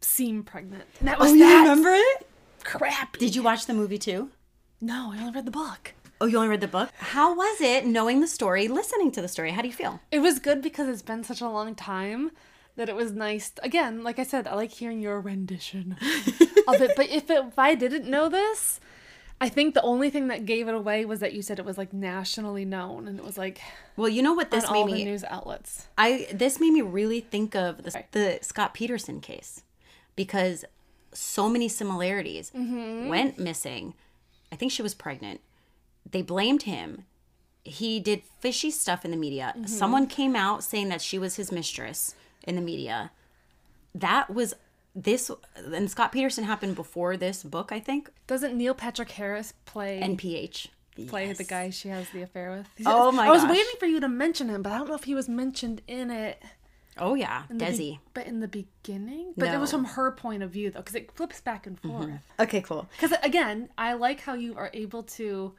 seem pregnant. And that oh, was Oh, you remember it? Crap. Did you watch the movie too? No, I only read the book. Oh, you only read the book? How was it knowing the story, listening to the story? How do you feel? It was good because it's been such a long time that it was nice. Again, like I said, I like hearing your rendition of it. <laughs> But if it, if I didn't know this, I think the only thing that gave it away was that you said it was like nationally known and it was like Well, you know what this made all me the news outlets. I this made me really think of the, the Scott Peterson case because so many similarities mm-hmm. went missing. I think she was pregnant. They blamed him. He did fishy stuff in the media. Mm-hmm. Someone came out saying that she was his mistress in the media. That was this and Scott Peterson happened before this book, I think. Doesn't Neil Patrick Harris play NPH. play Yes. the guy she has the affair with? Oh my I was gosh. waiting for you to mention him, but I don't know if he was mentioned in it. Oh yeah, the be- Desi. but in the beginning, but it was from her point of view though, because it flips back and mm-hmm. forth. Okay, cool. Because again, I like how you are able to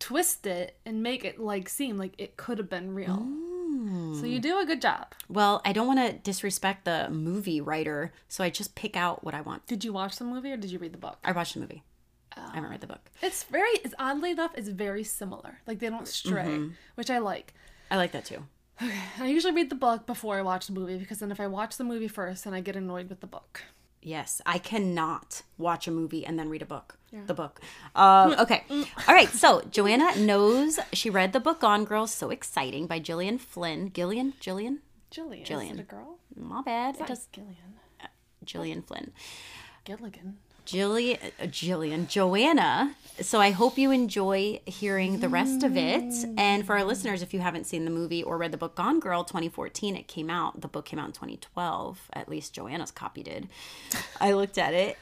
twist it and make it like seem like it could have been real. Mm. So you hmm. do a good job. Well, I don't want to disrespect the movie writer, so I just pick out what I want. Did you watch the movie or did you read the book? I watched the movie. Oh. I haven't read the book. It's very, it's oddly enough, it's very similar. Like they don't stray, mm-hmm. which I like. I like that too. Okay. <sighs> I usually read the book before I watch the movie because then if I watch the movie first, then I get annoyed with the book. Yes, I cannot watch a movie and then read a book. The book. Um, okay. All right. So Joanna knows she read the book Gone Girl. So exciting by Gillian Flynn. Gillian? Gillian? Jillian, Jillian. is it a girl? My bad. It does Gillian. Gillian Flynn. Gilligan. Jillian, uh, Jillian, Joanna. So I hope you enjoy hearing the rest of it. And for our listeners, if you haven't seen the movie or read the book Gone Girl, 2014, it came out. The book came out in 2012. At least Joanna's copy did. <laughs> I looked at it.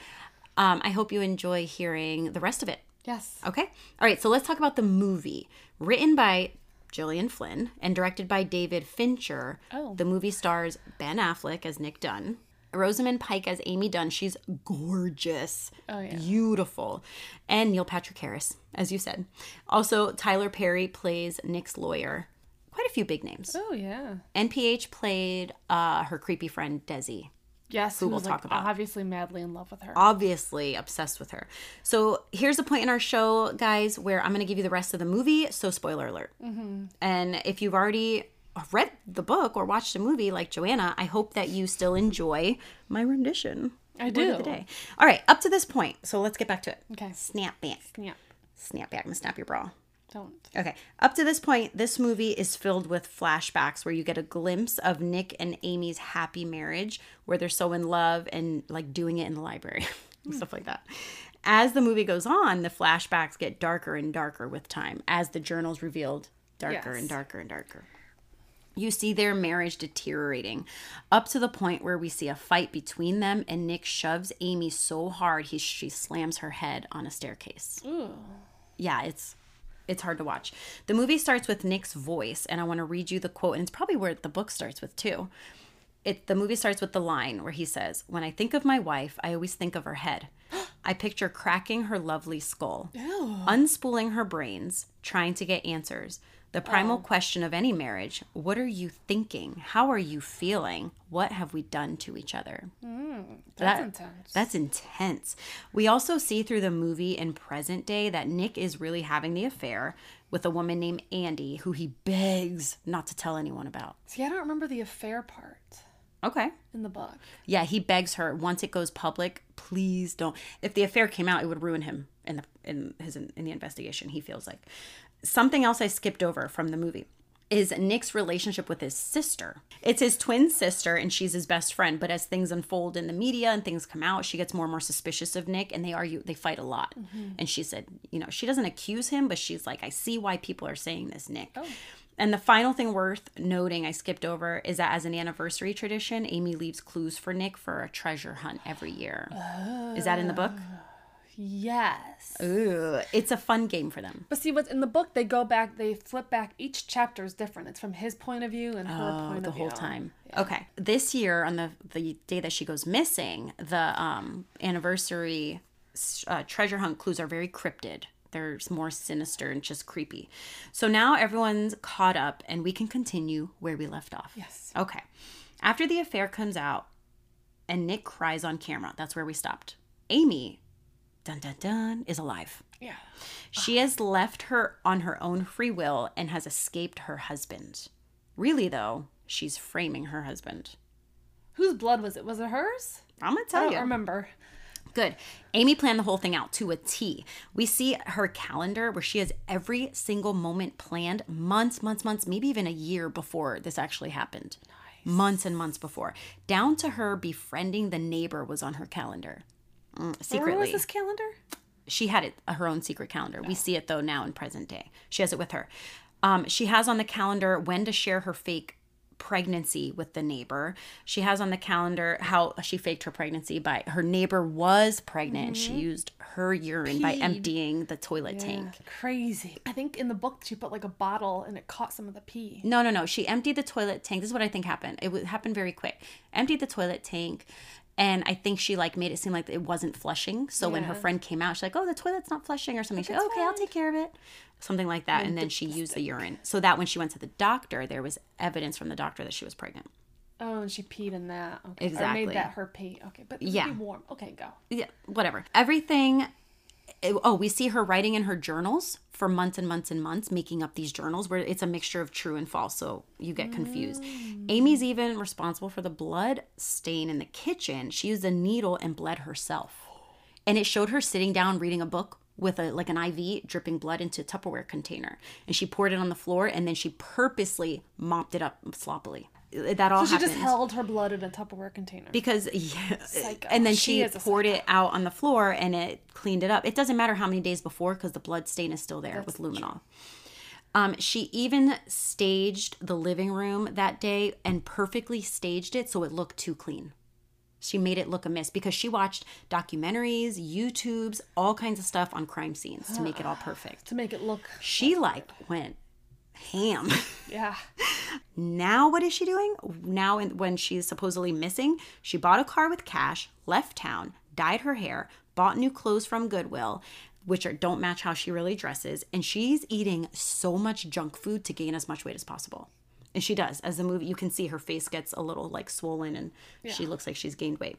Um, I hope you enjoy hearing the rest of it. Yes. Okay. All right. So let's talk about the movie. Written by Gillian Flynn and directed by David Fincher. Oh. The movie stars Ben Affleck as Nick Dunne, Rosamund Pike as Amy Dunne. She's gorgeous. Oh, yeah. Beautiful. And Neil Patrick Harris, as you said. Also, Tyler Perry plays Nick's lawyer. Quite a few big names. Oh yeah. NPH played uh, her creepy friend Desi Yes. Who we'll was talk like, about. Obviously, madly in love with her. obviously obsessed with her. So here's a point in our show, guys, where I'm going to give you the rest of the movie. So spoiler alert. Mm-hmm. And if you've already read the book or watched the movie, like Joanna, I hope that you still enjoy my rendition. I do. of the day. All right, up to this point. So let's get back to it. Okay. Snap back. Yeah. Snap back. I'm gonna snap your bra. Don't. Okay. Up to this point, this movie is filled with flashbacks where you get a glimpse of Nick and Amy's happy marriage, where they're so in love and like doing it in the library <laughs> and stuff like that. As the movie goes on, the flashbacks get darker and darker with time as the journals revealed darker Yes. and darker and darker. You see their marriage deteriorating up to the point where we see a fight between them, and Nick shoves Amy so hard he she slams her head on a staircase Ooh. yeah, it's it's hard to watch. The movie starts with Nick's voice, and I want to read you the quote, and it's probably where the book starts with too. It the movie starts with the line where he says, "When I think of my wife, I always think of her head. <gasps> I picture cracking her lovely skull, unspooling her brains, trying to get answers. The primal oh. question of any marriage what are you thinking? How are you feeling? What have we done to each other? Hmm, that's That- intense. That's intense. We also see through the movie in present day that Nick is really having the affair with a woman named Andie, who he begs not to tell anyone about. See, I don't remember the affair part Okay. in the book. Yeah, he begs her once it goes public, please don't. If the affair came out, it would ruin him in the in his in the investigation. He feels like something else I skipped over from the movie is Nick's relationship with his sister. It's his twin sister and she's his best friend, but as things unfold in the media and things come out, she gets more and more suspicious of Nick and they argue, they fight a lot. Mm-hmm. And she said, you know, she doesn't accuse him, but she's like, I see why people are saying this, Nick. Oh. And the final thing worth noting, I skipped over, is that as an anniversary tradition, Amy leaves clues for Nick for a treasure hunt every year. Is that in the book? Oh. Yes. Ooh, it's a fun game for them. But see, what's in the book? They go back, they flip back. Each chapter is different. It's from his point of view and her point of view. Oh, the of whole view. time. Okay. This year, on the the day that she goes missing, the um anniversary uh, treasure hunt clues are very cryptid. They're more sinister and just creepy. So now everyone's caught up, and we can continue where we left off. Yes. Okay. After the affair comes out, and Nick cries on camera. That's where we stopped. Amy, dun dun dun, is alive. Yeah. She has left her on her own free will and has escaped her husband. Really, though, she's framing her husband. Whose blood was it? Was it hers? I'm gonna I tell don't you. remember. Good. Amy planned the whole thing out to a T. We see her calendar where she has every single moment planned months, months, months, maybe even a year before this actually happened. Nice. Months and months before. Down to her befriending the neighbor was on her calendar. Mm, secretly. Where was this calendar? she had it her own secret calendar. We see it though now in present day. She has it with her. Um, she has on the calendar when to share her fake pregnancy with the neighbor. She has on the calendar how she faked her pregnancy by her neighbor was pregnant. She used her urine by emptying the toilet tank. Crazy. I think in the book she put like a bottle and it caught some of the pee. No, no, no. She emptied the toilet tank. This is what I think happened. It would happen very quick. Emptied the toilet tank. And I think she like made it seem like it wasn't flushing. So when her friend came out, she's like, "Oh, the toilet's not flushing" or something. She's like, "Okay, I'll take care of it," something like that. And then she used the urine, so that when she went to the doctor, there was evidence from the doctor that she was pregnant. Oh, and she peed in that. Okay. Or Exactly. made that her pee. Okay, but Yeah. be warm. Okay, go. Yeah, whatever. Everything. Oh, we see her writing in her journals for months and months and months, making up these journals where it's a mixture of true and false. So you get confused. Mm. Amy's even responsible for the blood stain in the kitchen. She used a needle and bled herself. And it showed her sitting down reading a book with a like an IV dripping blood into a Tupperware container. And she poured it on the floor and then she purposely mopped it up sloppily. That all So she happened just held her blood in a Tupperware container. because yeah, Psycho. and then She she, poured it out on the floor and it cleaned it up. It doesn't matter how many days before because the blood stain is still there with luminol. Um, she even staged the living room that day and perfectly staged it so it looked too clean. She made it look amiss because she watched documentaries, YouTubes, all kinds of stuff on crime scenes to make it all <sighs> perfect. to make it look. She like went ham. <laughs> Yeah. Now, what is she doing? Now, in, when she's supposedly missing, she bought a car with cash, left town, dyed her hair, bought new clothes from Goodwill, which are, don't match how she really dresses, and she's eating so much junk food to gain as much weight as possible. And she does. As the movie, you can see her face gets a little like swollen, and she looks like she's gained weight.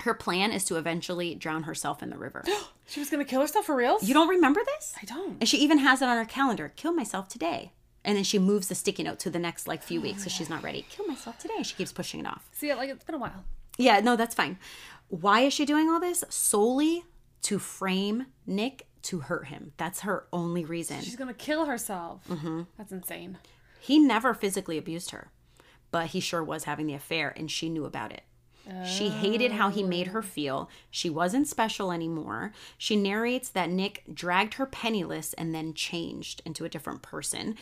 Her plan is to eventually drown herself in the river. <gasps> She was gonna kill herself for real? You don't remember this? I don't. And she even has it on her calendar. Kill myself today. And then she moves the sticky note to the next like few weeks because she's not ready. Kill myself today. She keeps pushing it off. See, like it's been a while. Yeah, no, that's fine. Why is she doing all this? Solely to frame Nick to hurt him. That's her only reason. She's gonna kill herself. Mm-hmm. That's insane. He never physically abused her, but he sure was having the affair and she knew about it. She hated how he made her feel. She wasn't special anymore. She narrates that Nick dragged her penniless and then changed into a different person.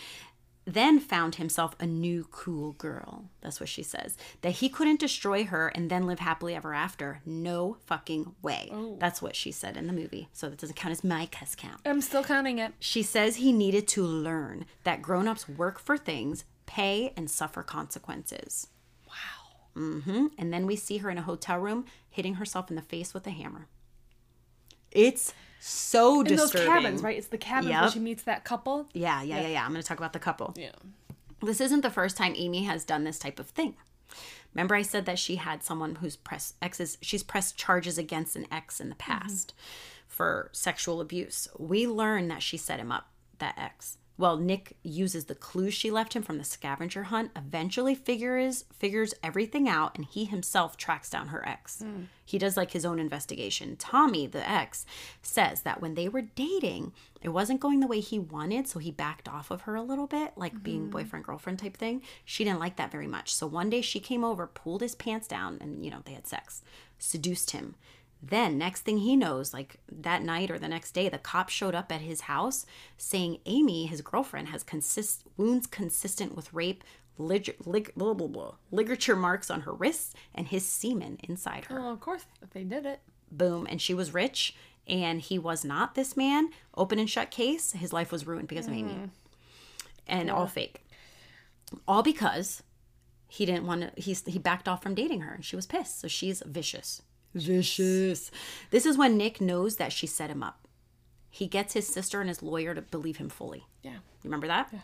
Then found himself a new cool girl. That's what she says. That he couldn't destroy her and then live happily ever after. No fucking way. That's what she said in the movie. So that doesn't count as my cuss count. I'm still counting it. She says he needed to learn that grown-ups work for things, pay, and suffer consequences. Mm-hmm. And then we see her in a hotel room hitting herself in the face with a hammer. It's So In those disturbing. cabins, right? It's the cabins where she meets that couple. Yeah, yeah, yeah, yeah. I'm going to talk about the couple. Yeah. This isn't the first time Amy has done this type of thing. Remember, I said that she had someone who's pressed exes. She's pressed charges against an ex in the past for sexual abuse. We learn that she set him up, that ex. Well, Nick uses the clues she left him from the scavenger hunt, eventually figures figures everything out, and he himself tracks down her ex. He does like his own investigation. Tommy, the ex, says that when they were dating, it wasn't going the way he wanted, so he backed off of her a little bit, like being mm-hmm. boyfriend girlfriend type thing. She didn't like that very much. So one day she came over, pulled his pants down, and you know, they had sex, seduced him. Then, next thing he knows, like that night or the next day, the cop showed up at his house saying Amy, his girlfriend, has consist wounds consistent with rape, lig- lig- blah, blah, blah, ligature marks on her wrists, and his semen inside her. Well, of course, if they did it. Boom. And she was rich, and he was not this man. Open and shut case. His life was ruined because of Amy. Mm-hmm. And all fake. All because he didn't want to, he, he backed off from dating her, and she was pissed. So she's vicious. Vicious. This is when Nick knows that she set him up. He gets his sister and his lawyer to believe him fully. Yeah. You remember that? Yeah.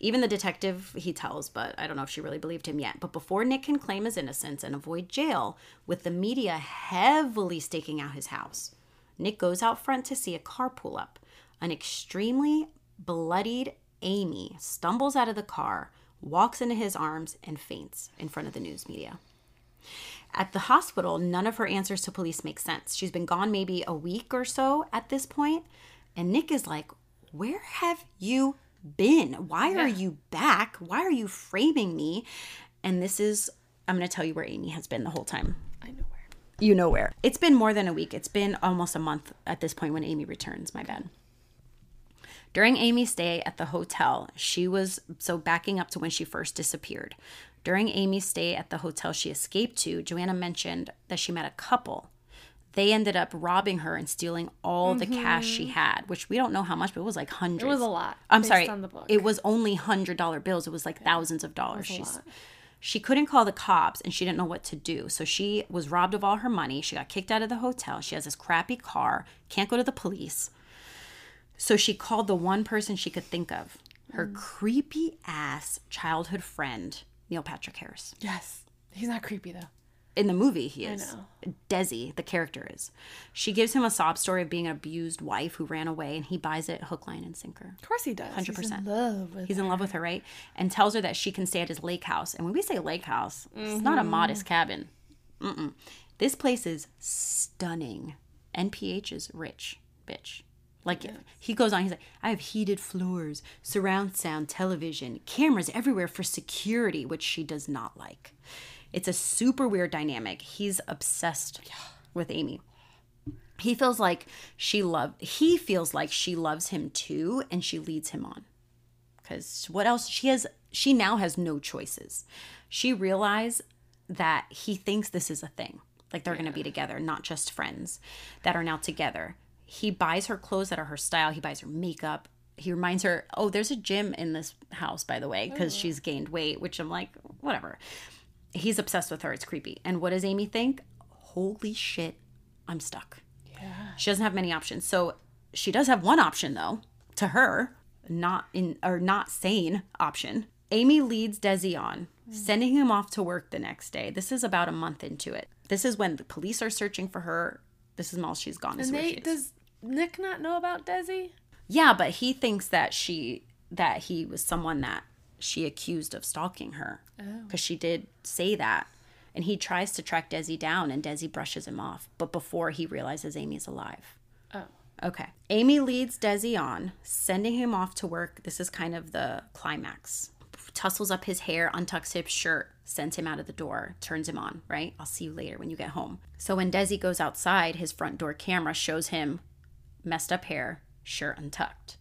Even the detective he tells, but I don't know if she really believed him yet. But before Nick can claim his innocence and avoid jail, with the media heavily staking out his house, Nick goes out front to see a car pull up. An extremely bloodied Amy stumbles out of the car, walks into his arms, and faints in front of the news media. At the hospital, none of her answers to police make sense. She's been gone maybe a week or so at this point, and Nick is like, Where have you been? Why are you back? Why are you framing me? And this is, I'm going to tell you where Amy has been the whole time. I know where. You know where. It's been more than a week. It's been almost a month at this point when Amy returns, my bad. During Amy's stay at the hotel, she was so backing up to when she first disappeared. During Amy's stay at the hotel she escaped to, Joanna mentioned that she met a couple. They ended up robbing her and stealing all the cash she had, which we don't know how much, but it was like hundreds. Mm-hmm. It was a lot. I'm sorry. on the book. It was only hundred dollar bills. It was like thousands of dollars. She's lot. she couldn't call the cops and she didn't know what to do. So she was robbed of all her money. She got kicked out of the hotel. She has this crappy car, can't go to the police. So she called the one person she could think of, her Mm. creepy ass childhood friend, Neil Patrick Harris. Yes. He's not creepy though. In the movie, he is. know. Desi, the character is. She gives him a sob story of being an abused wife who ran away, and he buys it hook, line, and sinker. Of course he does. 100%. He's in love with He's in love with her, right? And tells her that she can stay at his lake house. And when we say lake house, it's not a modest cabin. Mm-mm. This place is stunning. NPH is rich, bitch. Like he goes on, he's like, I have heated floors, surround sound television, cameras everywhere for security, which she does not like. It's a super weird dynamic. He's obsessed with Amy. He feels like she love he feels like she loves him too and she leads him on. Because what else? She has she now has no choices. She realized that he thinks this is a thing. Like they're going to be together not just friends that are now together he buys her clothes that are her style he buys her makeup he reminds her oh there's a gym in this house by the way because oh. she's gained weight which i'm like whatever he's obsessed with her it's creepy and what does amy think holy shit i'm stuck Yeah. she doesn't have many options. So she does have one option though, to her, not in or not sane option. Amy leads Desi on, hmm. sending him off to work the next day. This is about a month into it. This is when the police are searching for her. This is while she's gone. And they she is. does Nick not know about Desi? Yeah, but he thinks that she that he was someone that she accused of stalking her oh. because she did say that. And he tries to track Desi down, and Desi brushes him off. But before he realizes Amy's alive. Oh. Okay. Amy leads Desi on, sending him off to work. This is kind of the climax. Tussles up his hair, untucks his shirt, sends him out of the door, turns him on, right? I'll see you later when you get home. So when Desi goes outside, his front door camera shows him messed up hair, shirt untucked,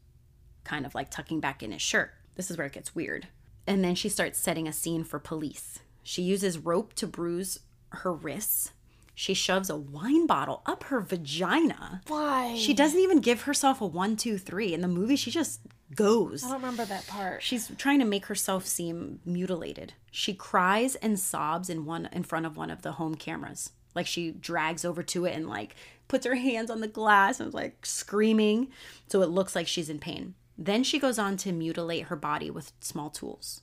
kind of like tucking back in his shirt. This is where it gets weird. And then she starts setting a scene for police. She uses rope to bruise her wrists. She shoves a wine bottle up her vagina. Why? She doesn't even give herself a one, two, three. In the movie, she just goes. I don't remember that part. She's trying to make herself seem mutilated. She cries and sobs in one in front of one of the home cameras. Like she drags over to it and like puts her hands on the glass and is like screaming. So it looks like she's in pain. Then she goes on to mutilate her body with small tools,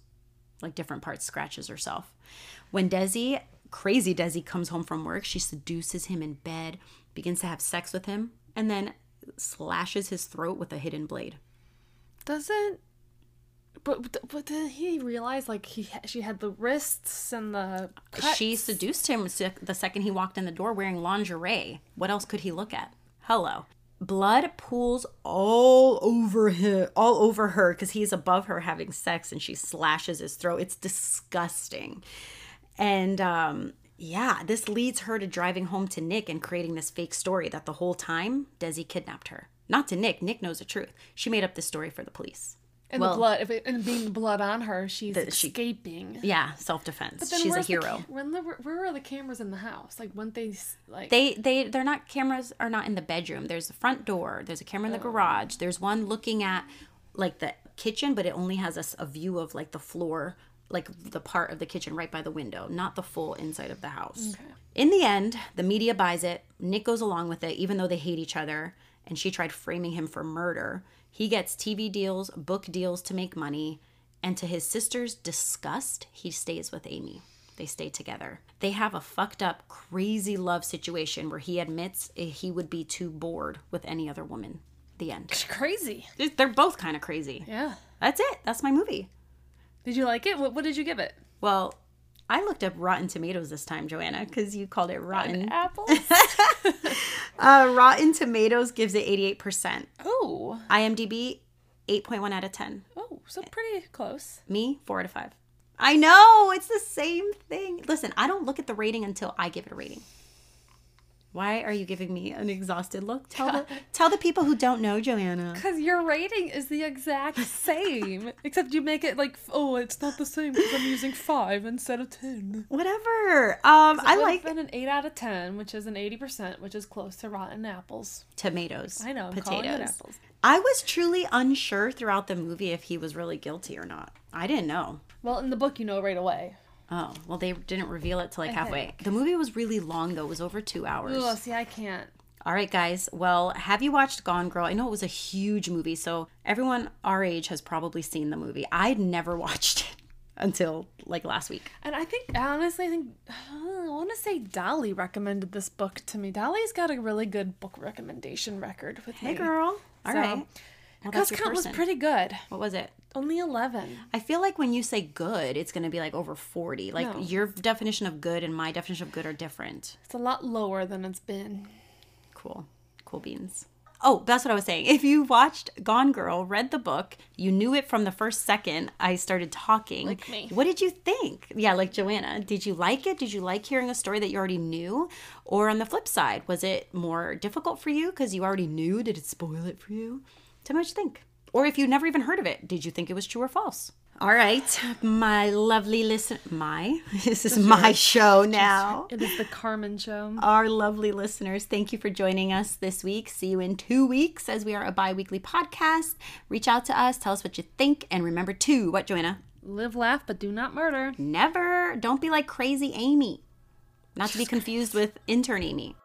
like different parts, scratches herself. When Desi, crazy Desi, comes home from work, she seduces him in bed, begins to have sex with him, and then slashes his throat with a hidden blade. Doesn't. But but did he realize like he she had the wrists and the cuts? She seduced him the second he walked in the door wearing lingerie. What else could he look at? Hello. Blood pools all over him, all over her because he's above her having sex and she slashes his throat. It's disgusting. And um yeah, this leads her to driving home to Nick and creating this fake story that the whole time Desi kidnapped her. Not to Nick. Nick knows the truth. She made up this story for the police. And well- the blood if it, and being blood on her, she's she- escaping. Yeah, self defense. Then She's a where's the when the, where were the cameras in the house? Like when they like they they they're not cameras are not in the bedroom there's a front door there's a camera in the oh. garage there's one looking at like the kitchen but it only has a view of like the floor like the part of the kitchen right by the window not the full inside of the house in the end the media buys it nick goes along with it even though they hate each other and she tried framing him for murder he gets tv deals book deals to make money and to his sister's disgust he stays with amy they stay together. They have a fucked up, crazy love situation where he admits eh, he would be too bored with any other woman. The end. It's crazy. They're both kind of crazy. Yeah. That's it. That's my movie. Did you like it? What, what did you give it? Well, I looked up Rotten Tomatoes this time, Joanna, because you called it rotten. Apples. <laughs> Uh, Rotten Tomatoes gives it 88%. oh. IMDb, 8.1 out of 10. Oh, so pretty close. Me, 4 out of 5. I know, it's the same thing. Listen, I don't look at the rating until I give it a rating. Why are you giving me an exhausted look? Tell the <laughs> tell the people who don't know, Joanna. Because your rating is the exact same, <laughs> except you make it like, oh, it's not the same because I'm using five instead of ten. Whatever. Um, I like been an eight out of ten, which is an eighty percent, which is close to rotten apples. tomatoes. I know, I'm potatoes. apples. I was truly unsure throughout the movie if he was really guilty or not. I didn't know. Well, in the book, you know right away. Oh, well, they didn't reveal it till like halfway. The movie was really long, though. It was over two hours. Oh, see, I can't. All right, guys. Well, have you watched Gone Girl? I know it was a huge movie, so everyone our age has probably seen the movie. I'd never <laughs> watched it until like last week. And I think, honestly, I think, I want to say Dolly recommended this book to me. Dolly's got a really good book recommendation record with me. Hey, girl. All So, right. Well, your count was pretty good. What was it? Only 11. I feel like when you say good, it's going to be like over 40. Like No. your definition of good and my definition of good are different. It's a lot lower than it's been. Cool. Cool beans. Oh, that's what I was saying. If you watched Gone Girl, read the book, you knew it from the first second I started talking. Like me. What did you think? Yeah, like Joanna. Did you like it? Did you like hearing a story that you already knew? Or on the flip side, was it more difficult for you because you already knew? Did it spoil it for you? Tell me what you think. Or if you never even heard of it, did you think it was true or false? All right, my lovely listen. My <laughs> this is my show now. It is the Carmen show. Our lovely listeners, thank you for joining us this week. See you in two weeks as we are a bi weekly podcast. Reach out to us, tell us what you think, and remember to what, Joanna? Live, laugh, but do not murder. Never, don't be like crazy Amy. Not to be confused with intern Amy.